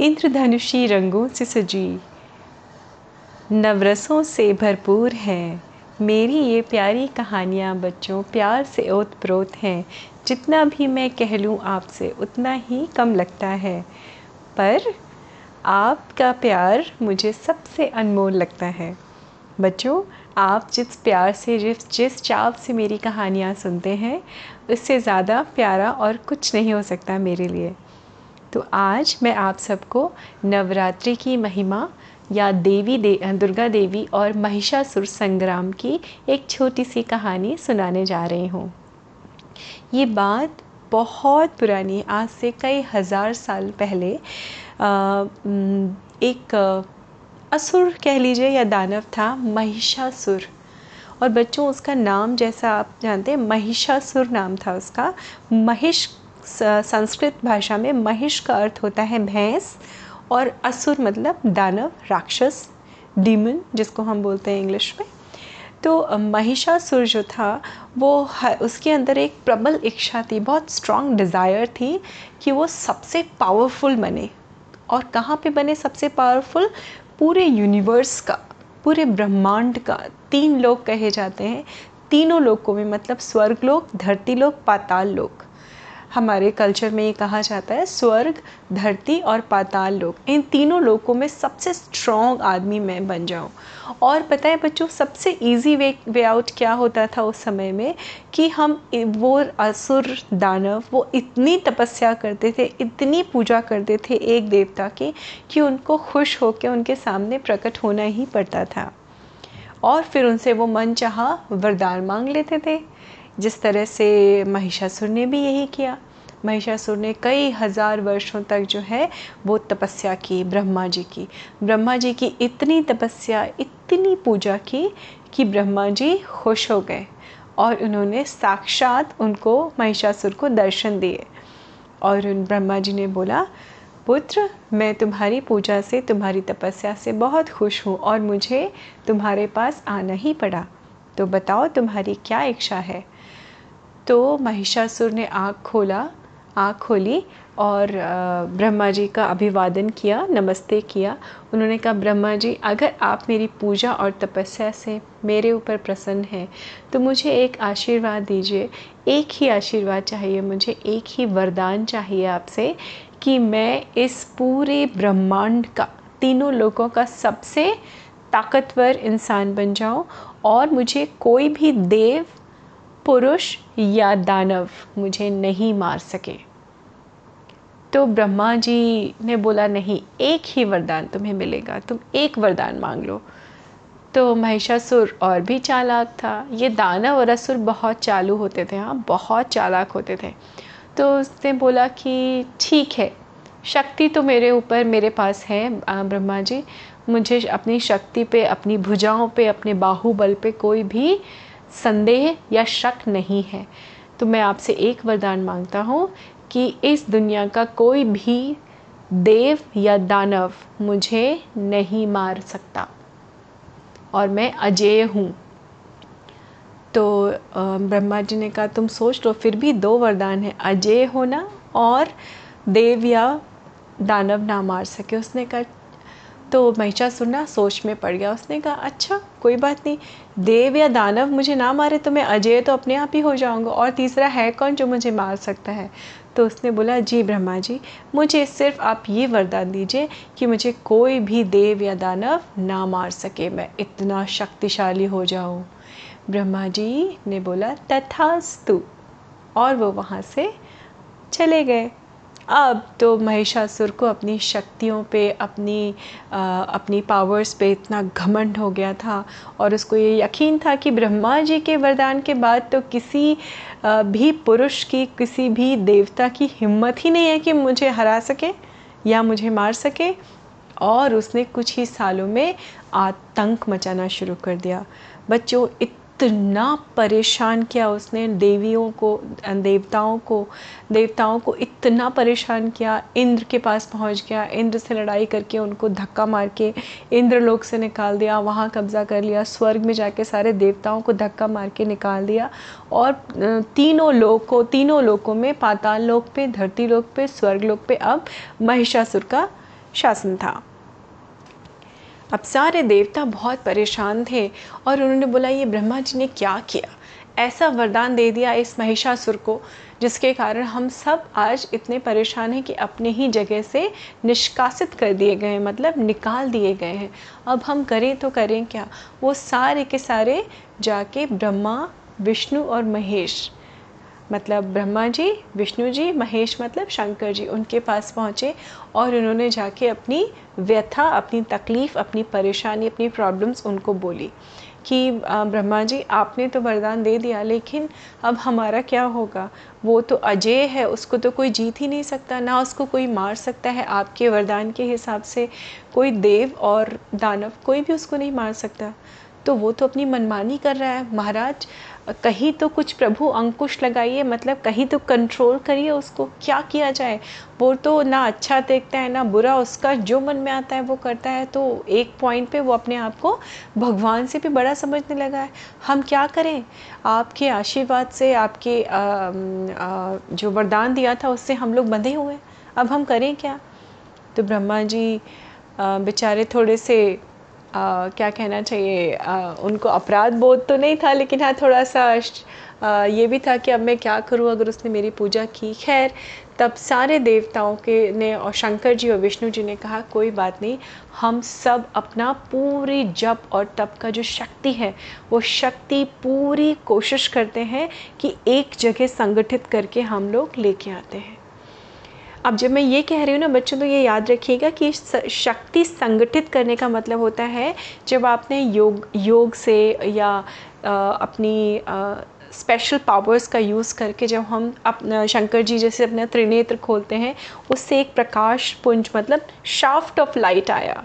इंद्रधनुषी रंगों से सजी। नवरसों से भरपूर है। मेरी ये प्यारी कहानियाँ बच्चों प्यार से ओत प्रोत हैं। जितना भी मैं कह लूँ आपसे उतना ही कम लगता है। पर आपका प्यार मुझे सबसे अनमोल लगता है। बच्चों, आप जिस प्यार से, जिस जिस चाव से मेरी कहानियाँ सुनते हैं, उससे ज़्यादा प्यारा और कुछ नहीं हो सकता मेरे लिए। तो आज मैं आप सबको नवरात्रि की महिमा या देवी दे, दुर्गा देवी और महिषासुर संग्राम की एक छोटी सी कहानी सुनाने जा रही हूँ। ये बात बहुत पुरानी, आज से कई हज़ार साल पहले एक असुर कह लीजिए या दानव था, महिषासुर। और बच्चों, उसका नाम जैसा आप जानते हैं, महिषासुर नाम था उसका महिष संस्कृत भाषा में महिष का अर्थ होता है भैंस और असुर मतलब दानव, राक्षस डीमन जिसको हम बोलते हैं इंग्लिश में। तो महिषासुर जो था, वो उसके अंदर एक प्रबल इच्छा थी, बहुत स्ट्रॉन्ग डिज़ायर थी कि वो सबसे पावरफुल बने। और कहाँ पे बने सबसे पावरफुल पूरे यूनिवर्स का, पूरे ब्रह्मांड का। तीन लोग कहे जाते हैं, तीनों लोगों में मतलब स्वर्ग लोक धरती लोक पाताल लोक हमारे कल्चर में ये कहा जाता है, स्वर्ग, धरती और पाताल लोक। इन तीनों लोकों में सबसे स्ट्रॉन्ग आदमी मैं बन जाऊँ। और पता है बच्चों, सबसे इजी वे वे आउट क्या होता था उस समय में? कि हम वो असुर, दानव, वो इतनी तपस्या करते थे, इतनी पूजा करते थे एक देवता की, कि उनको खुश होकर उनके सामने प्रकट होना ही पड़ता था। और फिर उनसे वो मन चाह, वरदान मांग लेते थे। जिस तरह से महिषासुर ने भी यही किया। महिषासुर ने कई हज़ार वर्षों तक जो है, वो तपस्या की ब्रह्मा जी की। ब्रह्मा जी की इतनी तपस्या, इतनी पूजा की कि ब्रह्मा जी खुश हो गए और उन्होंने साक्षात उनको महिषासुर को दर्शन दिए। और उन ब्रह्मा जी ने बोला, पुत्र, मैं तुम्हारी पूजा से, तुम्हारी तपस्या से बहुत खुश हूँ और मुझे तुम्हारे पास आना ही पड़ा। तो बताओ तुम्हारी क्या इच्छा है? तो महिषासुर ने आँख खोला, आँख खोली और ब्रह्मा जी का अभिवादन किया, नमस्ते किया। उन्होंने कहा, ब्रह्मा जी, अगर आप मेरी पूजा और तपस्या से मेरे ऊपर प्रसन्न हैं तो मुझे एक आशीर्वाद दीजिए, एक ही आशीर्वाद चाहिए मुझे, एक ही वरदान चाहिए आपसे कि मैं इस पूरे ब्रह्मांड का, तीनों लोगों का सबसे ताकतवर इंसान बन जाऊँ और मुझे कोई भी देव पुरुष या दानव मुझे नहीं मार सके। तो ब्रह्मा जी ने बोला, नहीं, एक ही वरदान तुम्हें मिलेगा, तुम एक वरदान मांग लो। तो महिषासुर और भी चालाक था। ये दानव और असुर बहुत चालू होते थे हाँ बहुत चालाक होते थे। तो उसने बोला कि, ठीक है, शक्ति तो मेरे ऊपर, मेरे पास है ब्रह्मा जी। मुझे अपनी शक्ति पे, अपनी भुजाओं पे, अपने बाहुबल पे कोई भी संदेह या शक नहीं है। तो मैं आपसे एक वरदान माँगता हूँ कि इस दुनिया का कोई भी देव या दानव मुझे नहीं मार सकता। और मैं अजय हूँ। तो ब्रह्मा जी ने कहा, तुम सोच लो, फिर भी दो वरदान है, अजय होना और देव या दानव ना मार सके। उसने कहा तो महिषासुर ना सोच में पड़ गया। उसने कहा अच्छा कोई बात नहीं। देव या दानव मुझे ना मारे तो मैं अजय तो अपने आप ही हो जाऊँगा। और तीसरा है कौन जो मुझे मार सकता है? तो उसने बोला, जी ब्रह्मा जी, मुझे सिर्फ़ आप ये वरदान दीजिए कि मुझे कोई भी देव या दानव ना मार सके। मैं इतना शक्तिशाली हो जाऊँ। ब्रह्मा जी ने बोला, तथास्तु। और वो वहाँ से चले गए। अब तो महिषासुर को अपनी शक्तियों पे अपनी आ, अपनी पावर्स पे इतना घमंड हो गया था और उसको ये यकीन था कि ब्रह्मा जी के वरदान के बाद तो किसी आ, भी पुरुष की किसी भी देवता की हिम्मत ही नहीं है कि मुझे हरा सके या मुझे मार सके। और उसने कुछ ही सालों में आतंक मचाना शुरू कर दिया। बच्चों इतना परेशान किया उसने देवियों को, देवताओं को देवताओं को इतना परेशान किया। इंद्र के पास पहुँच गया। इंद्र से लड़ाई करके उनको धक्का मार के इंद्र लोक से निकाल दिया, वहाँ कब्ज़ा कर लिया, स्वर्ग में जाके सारे देवताओं को धक्का मार के निकाल दिया और तीनों लोग को तीनों लोकों में पाताल लोक पे, धरती लोक पे, स्वर्ग लोक पे अब महिषासुर का शासन था। अब सारे देवता बहुत परेशान थे और उन्होंने बोला, ये ब्रह्मा जी ने क्या किया? ऐसा वरदान दे दिया इस महिषासुर को, जिसके कारण हम सब आज इतने परेशान हैं कि अपने ही जगह से निष्कासित कर दिए गए हैं मतलब निकाल दिए गए हैं। अब हम करें तो करें क्या? वो सारे के सारे जाके ब्रह्मा, विष्णु और महेश मतलब ब्रह्मा जी, विष्णु जी, महेश मतलब शंकर जी उनके पास पहुँचे और उन्होंने जाके अपनी व्यथा, अपनी तकलीफ़, अपनी परेशानी, अपनी प्रॉब्लम्स उनको बोली कि ब्रह्मा जी, आपने तो वरदान दे दिया, लेकिन अब हमारा क्या होगा? वो तो अजय है, उसको तो कोई जीत ही नहीं सकता, ना उसको कोई मार सकता है आपके वरदान के हिसाब से। कोई देव और दानव कोई भी उसको नहीं मार सकता। तो वो तो अपनी मनमानी कर रहा है। महाराज कहीं तो कुछ प्रभु अंकुश लगाइए मतलब कहीं तो कंट्रोल करिए उसको। क्या किया जाए? वो तो ना अच्छा देखता है ना बुरा उसका जो मन में आता है वो करता है। तो एक पॉइंट पे वो अपने आप को भगवान से भी बड़ा समझने लगा है। हम क्या करें? आपके आशीर्वाद से आपके आ, आ, जो वरदान दिया था उससे हम लोग बंधे हुए अब हम करें क्या? तो ब्रह्मा जी बेचारे थोड़े से आ, क्या कहना चाहिए? आ, उनको अपराध बोध तो नहीं था लेकिन हाँ थोड़ा सा आ, ये भी था कि अब मैं क्या करूँ अगर उसने मेरी पूजा की? खैर तब सारे देवताओं के ने और शंकर जी और विष्णु जी ने कहा कोई बात नहीं हम सब अपना पूरी जप और तप का जो शक्ति है वो शक्ति पूरी कोशिश करते हैं कि एक जगह संगठित करके हम लोग लेके आते हैं। अब जब मैं ये कह रही हूँ ना बच्चों तो ये याद रखिएगा कि शक्ति संगठित करने का मतलब होता है जब आपने योग योग से या आ, अपनी आ, स्पेशल पावर्स का यूज़ करके जब हम अपना शंकर जी जैसे अपना त्रिनेत्र खोलते हैं उससे एक प्रकाश पुंज मतलब शाफ्ट ऑफ़ लाइट आया।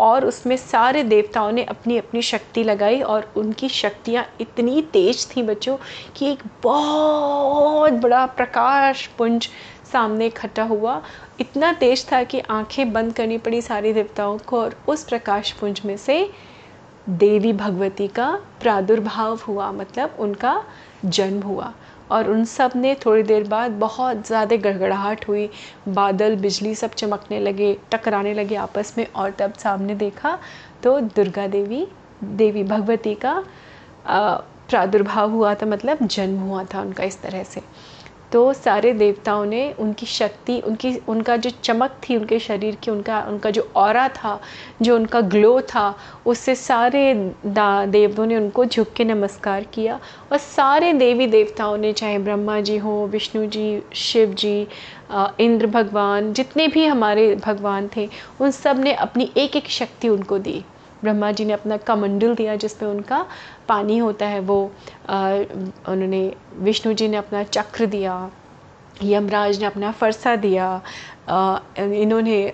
और उसमें सारे देवताओं ने अपनी अपनी शक्ति लगाई और उनकी शक्तियाँ इतनी तेज थी बच्चों कि एक बहुत बड़ा प्रकाश पुंज सामने इकट्ठा हुआ। इतना तेज था कि आँखें बंद करनी पड़ी सारी देवताओं को और उस प्रकाश पुंज में से देवी भगवती का प्रादुर्भाव हुआ मतलब उनका जन्म हुआ। और उन सबने थोड़ी देर बाद बहुत ज़्यादा गड़गड़ाहट हुई। बादल, बिजली सब चमकने लगे, टकराने लगे आपस में और तब सामने देखा तो दुर्गा देवी देवी भगवती का प्रादुर्भाव हुआ था मतलब जन्म हुआ था उनका इस तरह से। तो सारे देवताओं ने उनकी शक्ति, उनकी, उनका जो चमक थी उनके शरीर की, उनका उनका जो और था, जो उनका ग्लो था, उससे सारे देवों ने उनको झुक के नमस्कार किया। और सारे देवी देवताओं ने, चाहे ब्रह्मा जी हो, विष्णु जी, शिव जी इंद्र भगवान, जितने भी हमारे भगवान थे, उन सबने अपनी एक एक शक्ति उनको दी। ब्रह्मा जी ने अपना कमंडल दिया जिसमें उनका पानी होता है, वो उन्होंने विष्णु जी ने अपना चक्र दिया, यमराज ने अपना फरसा दिया इन्होंने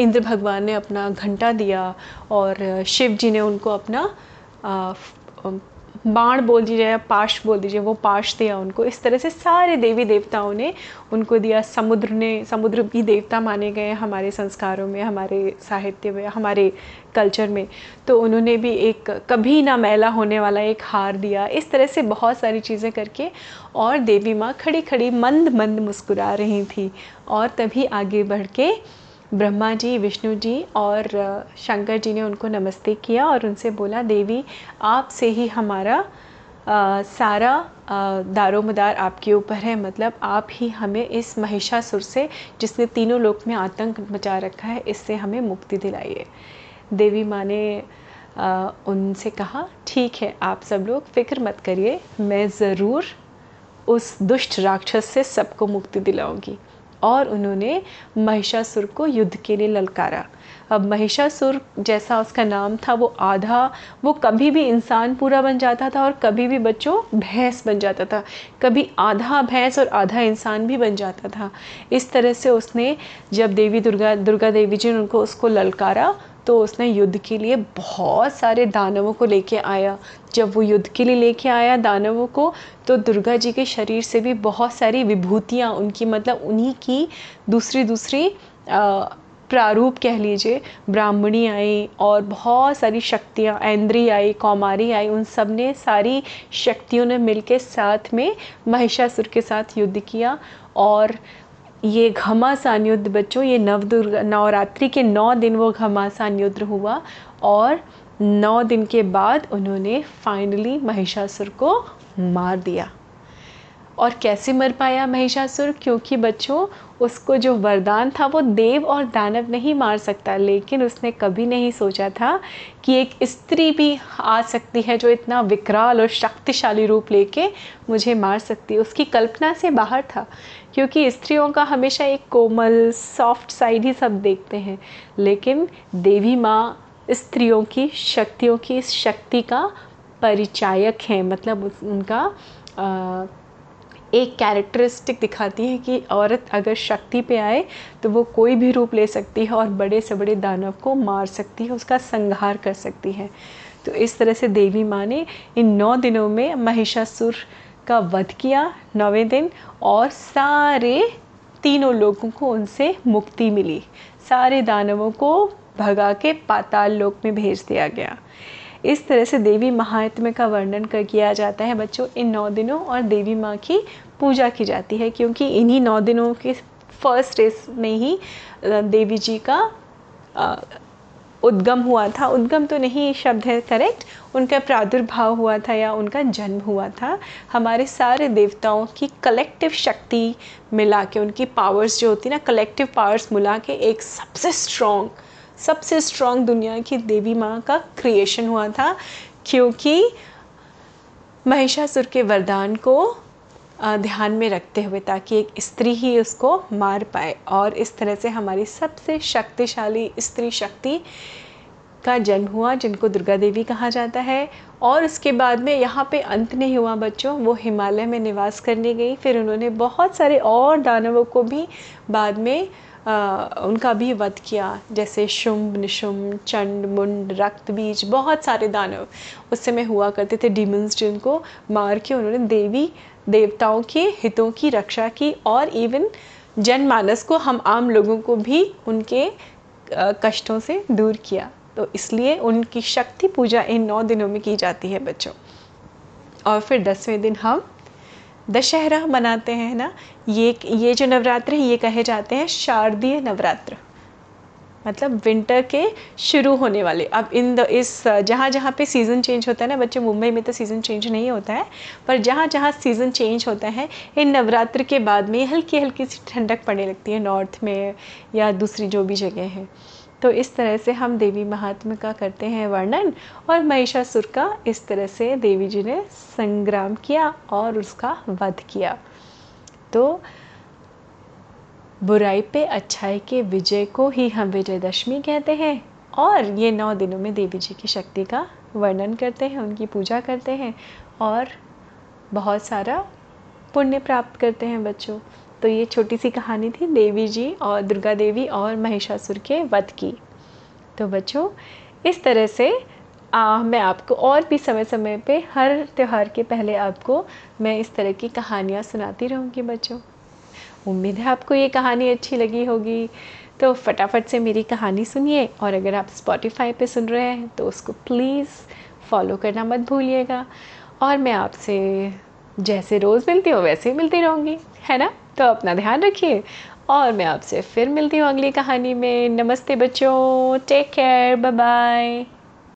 इंद्र भगवान ने अपना घंटा दिया और शिव जी ने उनको अपना बाण बोल दीजिए या पाश बोल दीजिए, वो पाश दिया उनको। इस तरह से सारे देवी देवताओं ने उनको दिया। समुद्र ने, समुद्र भी देवता माने गए हमारे संस्कारों में, हमारे साहित्य में, हमारे कल्चर में। तो उन्होंने भी एक कभी ना मैला होने वाला एक हार दिया। इस तरह से बहुत सारी चीज़ें करके और देवी माँ खड़ी खड़ी मंद मंद मुस्कुरा रही थी और तभी आगे बढ़ के ब्रह्मा जी विष्णु जी और शंकर जी ने उनको नमस्ते किया और उनसे बोला देवी आपसे ही हमारा आ, सारा दारोमदार आपके ऊपर है। मतलब आप ही हमें इस महिषासुर से जिसने तीनों लोक में आतंक मचा रखा है इससे हमें मुक्ति दिलाइए। देवी माँ ने उनसे कहा ठीक है आप सब लोग फ़िक्र मत करिए मैं ज़रूर उस दुष्ट राक्षस से सबको मुक्ति दिलाऊँगी। और उन्होंने महिषासुर को युद्ध के लिए ललकारा। अब महिषासुर जैसा उसका नाम था, वो आधा, वो कभी भी इंसान पूरा बन जाता था और कभी भी बच्चों भैंस बन जाता था। कभी आधा भैंस और आधा इंसान भी बन जाता था। इस तरह से उसने जब देवी दुर्गा दुर्गा देवी जी ने उनको उसको ललकारा तो उसने युद्ध के लिए बहुत सारे दानवों को लेके आया। जब वो युद्ध के लिए लेके आया दानवों को तो दुर्गा जी के शरीर से भी बहुत सारी विभूतियाँ, उनकी मतलब उन्हीं की दूसरी दूसरी प्रारूप कह लीजिए, ब्राह्मणी आई और बहुत सारी शक्तियाँ, ऐन्द्री आई, कौमारी आई, उन सबने सारी शक्तियों ने मिलके साथ में महिषासुर के साथ युद्ध किया और ये घमासान युद्ध बच्चों, ये नव दुर्गा नवरात्रि के नौ दिन वो घमासान युद्ध हुआ और नौ दिन के बाद उन्होंने फाइनली महिषासुर को मार दिया। और कैसे मर पाया महिषासुर? क्योंकि बच्चों उसको जो वरदान था वो देव और दानव नहीं मार सकता लेकिन उसने कभी नहीं सोचा था कि एक स्त्री भी आ सकती है जो इतना विकराल और शक्तिशाली रूप लेके मुझे मार सकती है। उसकी कल्पना से बाहर था क्योंकि स्त्रियों का हमेशा एक कोमल सॉफ्ट साइड ही सब देखते हैं। लेकिन देवी माँ स्त्रियों की शक्तियों की इस शक्ति का परिचायक है मतलब उनका आ, एक कैरेक्टरिस्टिक दिखाती है कि औरत अगर शक्ति पे आए तो वो कोई भी रूप ले सकती है और बड़े से बड़े दानव को मार सकती है, उसका संहार कर सकती है। तो इस तरह से देवी माँ ने इन नौ दिनों में महिषासुर का वध किया, नौवें दिन, और सारे तीनों लोगों को उनसे मुक्ति मिली। सारे दानवों को भगा के पाताल लोक में भेज दिया गया। इस तरह से देवी महात्म्य का वर्णन कर किया जाता है। बच्चों, इन नौ दिनों और देवी माँ की पूजा की जाती है, क्योंकि इन्हीं नौ दिनों के फ़र्स्ट डेज़ में ही देवी जी का उद्गम हुआ था। उद्गम तो नहीं शब्द है करेक्ट उनका प्रादुर्भाव हुआ था या उनका जन्म हुआ था। हमारे सारे देवताओं की कलेक्टिव शक्ति मिला के, उनकी पावर्स जो होती ना कलेक्टिव पावर्स मिला के एक सबसे स्ट्रॉन्ग सबसे स्ट्रॉन्ग दुनिया की देवी माँ का क्रिएशन हुआ था, क्योंकि महिषासुर के वरदान को ध्यान में रखते हुए ताकि एक स्त्री ही उसको मार पाए। और इस तरह से हमारी सबसे शक्तिशाली स्त्री शक्ति का जन्म हुआ, जिनको दुर्गा देवी कहा जाता है। और उसके बाद में यहाँ पे अंत नहीं हुआ बच्चों, वो हिमालय में निवास करने गई। फिर उन्होंने बहुत सारे और दानवों को भी बाद में उनका भी वध किया, जैसे शुंभ, निशुंभ, चंड, मुंड, रक्त, बीज, बहुत सारे दानव उस समय हुआ करते थे डीमंस जिनको मार के उन्होंने देवी, देवताओं के हितों की रक्षा की और इवन जनमानस को हम आम लोगों को भी उनके कष्टों से दूर किया। तो इसलिए उनकी शक्ति पूजा इन नौ दिनों में की जाती है बच्चों। और फिर दसवें दिन हम दशहरा मनाते हैं ना? ये ये जो नवरात्र है, ये कहे जाते हैं शारदीय नवरात्र। मतलब विंटर के शुरू होने वाले। अब इन द इस जहाँ जहाँ पे सीज़न चेंज होता है ना, बच्चे मुंबई में तो सीज़न चेंज नहीं होता है, पर जहाँ जहाँ सीज़न चेंज होता है, इन नवरात्र के बाद में हल्की हल्की सी ठंडक पड़ने लगती है नॉर्थ में या दूसरी जो भी जगह हैं। तो इस तरह से हम देवी महात्मा का करते हैं वर्णन और महिषासुर का इस तरह से देवी जी ने संग्राम किया और उसका वध किया। तो बुराई पे अच्छाई के विजय को ही हम विजयदशमी कहते हैं और ये नौ दिनों में देवी जी की शक्ति का वर्णन करते हैं, उनकी पूजा करते हैं और बहुत सारा पुण्य प्राप्त करते हैं बच्चों। तो ये छोटी सी कहानी थी देवी जी और दुर्गा देवी और महिषासुर के वध की। तो बच्चों इस तरह से आ, मैं आपको और भी समय समय पे हर त्यौहार के पहले आपको मैं इस तरह की कहानियाँ सुनाती रहूँगी बच्चों। उम्मीद है आपको ये कहानी अच्छी लगी होगी। तो फटाफट से मेरी कहानी सुनिए और अगर आप स्पॉटिफाई पे सुन रहे हैं तो उसको प्लीज़ फॉलो करना मत भूलिएगा। और मैं आपसे जैसे रोज़ मिलती हूँ वैसे ही मिलती रहूँगी है ना? तो अपना ध्यान रखिए। और मैं आपसे फिर मिलती हूँ अगली कहानी में। नमस्ते बच्चों। Take care bye bye